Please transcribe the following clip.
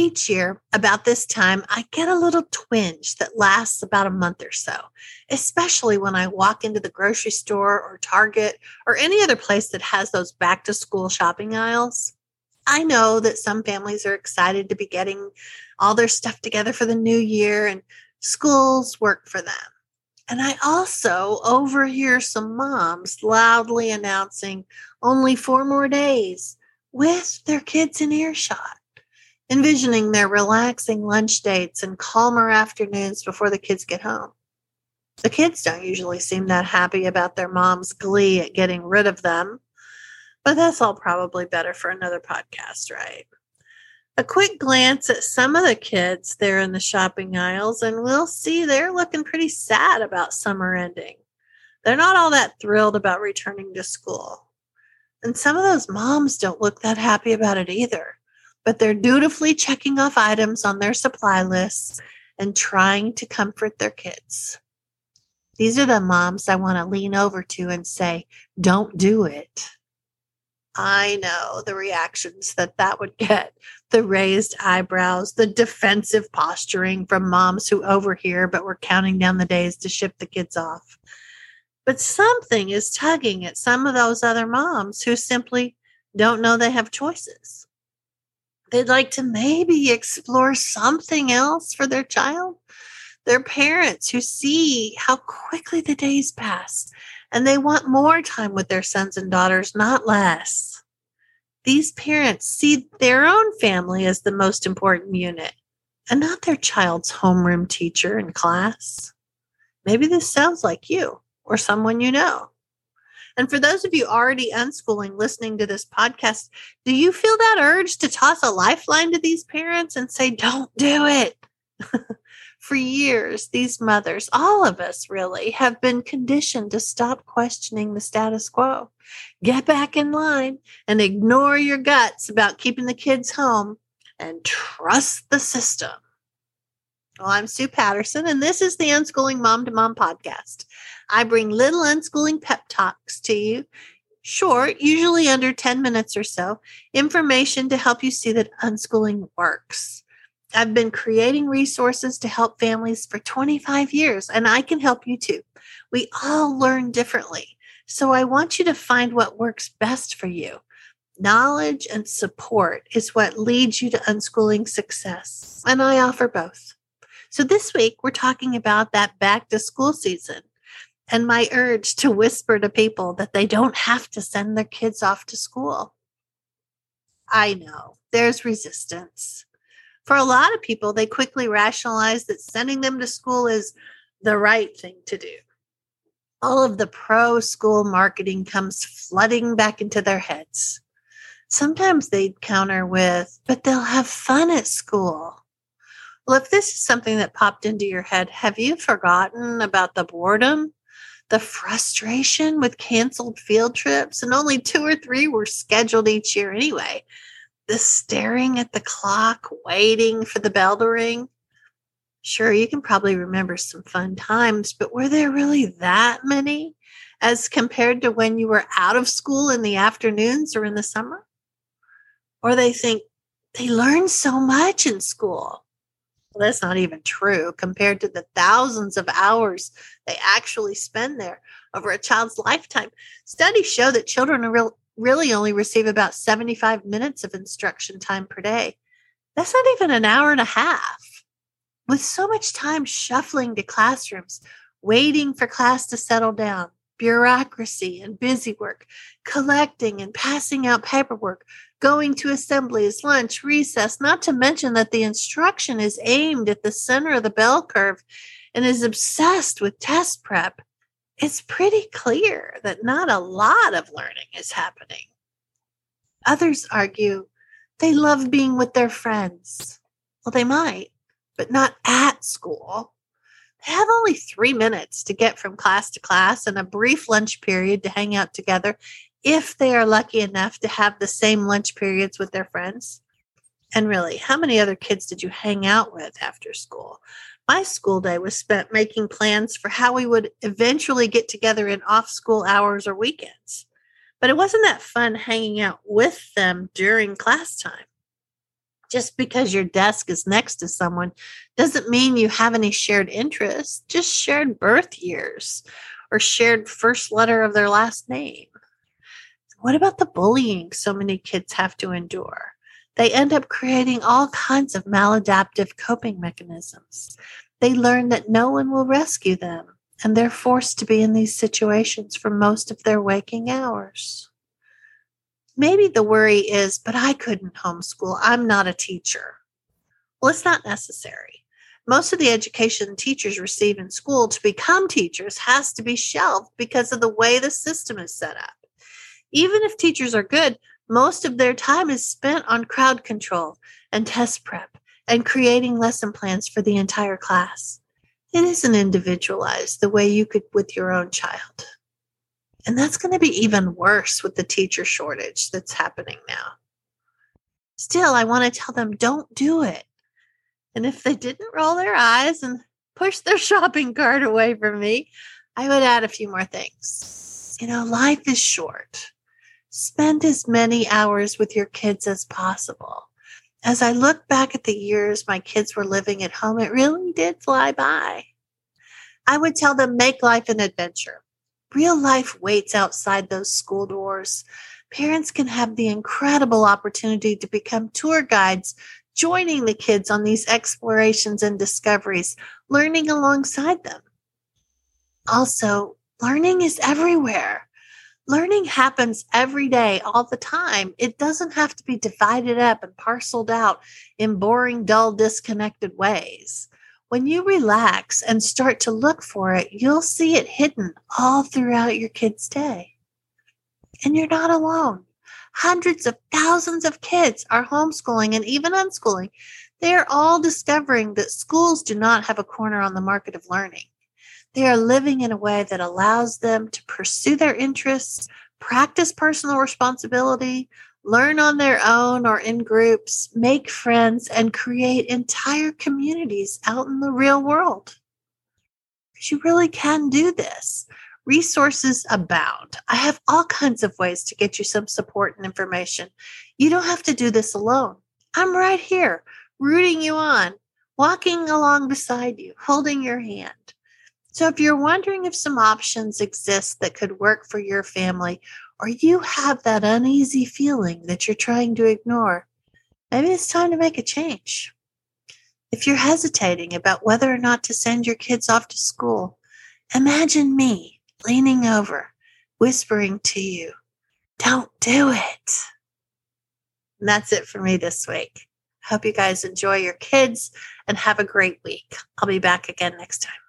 Each year, about this time, I get a little twinge that lasts about a month or so, especially when I walk into the grocery store or Target or any other place that has those back to school shopping aisles. I know that some families are excited to be getting all their stuff together for the new year and schools work for them. And I also overhear some moms loudly announcing only four more days with their kids in earshot envisioning their relaxing lunch dates and calmer afternoons before the kids get home. The kids don't usually seem that happy about their mom's glee at getting rid of them, but that's all probably better for another podcast, right? A quick glance at some of the kids there in the shopping aisles, and we'll see they're looking pretty sad about summer ending. They're not all that thrilled about returning to school. And some of those moms don't look that happy about it either but they're dutifully checking off items on their supply lists and trying to comfort their kids. These are the moms I want to lean over to and say, don't do it. I know the reactions that that would get the raised eyebrows, the defensive posturing from moms who overhear but were counting down the days to ship the kids off. But something is tugging at some of those other moms who simply don't know they have choices they'd like to maybe explore something else for their child. Their parents who see how quickly the days pass and they want more time with their sons and daughters, not less. These parents see their own family as the most important unit and not their child's homeroom teacher and class. Maybe this sounds like you or someone you know. And for those of you already unschooling listening to this podcast, do you feel that urge to toss a lifeline to these parents and say, don't do it? for years, these mothers, all of us really, have been conditioned to stop questioning the status quo. Get back in line and ignore your guts about keeping the kids home and trust the system. Well, I'm Sue Patterson, and this is the Unschooling Mom to Mom podcast. I bring little unschooling pep talks to you, short, usually under 10 minutes or so, information to help you see that unschooling works. I've been creating resources to help families for 25 years, and I can help you too. We all learn differently. So I want you to find what works best for you. Knowledge and support is what leads you to unschooling success, and I offer both. So this week, we're talking about that back to school season and my urge to whisper to people that they don't have to send their kids off to school. I know there's resistance. For a lot of people, they quickly rationalize that sending them to school is the right thing to do. All of the pro school marketing comes flooding back into their heads. Sometimes they counter with, but they'll have fun at school. Well, if this is something that popped into your head, have you forgotten about the boredom the frustration with canceled field trips, and only two or three were scheduled each year anyway. The staring at the clock, waiting for the bell to ring. Sure, you can probably remember some fun times, but were there really that many as compared to when you were out of school in the afternoons or in the summer? Or they think they learned so much in school that's not even true compared to the thousands of hours they actually spend there over a child's lifetime. Studies show that children real, really only receive about 75 minutes of instruction time per day. That's not even an hour and a half. With so much time shuffling to classrooms, waiting for class to settle down, bureaucracy and busy work, collecting and passing out paperwork, going to assemblies, lunch, recess, not to mention that the instruction is aimed at the center of the bell curve and is obsessed with test prep, it's pretty clear that not a lot of learning is happening. Others argue they love being with their friends. Well, they might, but not at school. They have only three minutes to get from class to class and a brief lunch period to hang out together if they are lucky enough to have the same lunch periods with their friends. And really, how many other kids did you hang out with after school? My school day was spent making plans for how we would eventually get together in off school hours or weekends. But it wasn't that fun hanging out with them during class time. Just because your desk is next to someone doesn't mean you have any shared interests, just shared birth years or shared first letter of their last name. What about the bullying so many kids have to endure? They end up creating all kinds of maladaptive coping mechanisms. They learn that no one will rescue them, and they're forced to be in these situations for most of their waking hours. Maybe the worry is, but I couldn't homeschool. I'm not a teacher. Well, it's not necessary. Most of the education teachers receive in school to become teachers has to be shelved because of the way the system is set up. Even if teachers are good, most of their time is spent on crowd control and test prep and creating lesson plans for the entire class. It isn't individualized the way you could with your own child. And that's going to be even worse with the teacher shortage that's happening now. Still, I want to tell them don't do it. And if they didn't roll their eyes and push their shopping cart away from me, I would add a few more things. You know, life is short. Spend as many hours with your kids as possible. As I look back at the years my kids were living at home, it really did fly by. I would tell them make life an adventure. Real life waits outside those school doors. Parents can have the incredible opportunity to become tour guides, joining the kids on these explorations and discoveries, learning alongside them. Also, learning is everywhere. Learning happens every day, all the time. It doesn't have to be divided up and parceled out in boring, dull, disconnected ways. When you relax and start to look for it, you'll see it hidden all throughout your kid's day. And you're not alone. Hundreds of thousands of kids are homeschooling and even unschooling. They are all discovering that schools do not have a corner on the market of learning. They are living in a way that allows them to pursue their interests, practice personal responsibility, learn on their own or in groups, make friends, and create entire communities out in the real world. Because you really can do this. Resources abound. I have all kinds of ways to get you some support and information. You don't have to do this alone. I'm right here, rooting you on, walking along beside you, holding your hand. So, if you're wondering if some options exist that could work for your family or you have that uneasy feeling that you're trying to ignore, maybe it's time to make a change. If you're hesitating about whether or not to send your kids off to school, imagine me leaning over, whispering to you, Don't do it. And that's it for me this week. Hope you guys enjoy your kids and have a great week. I'll be back again next time.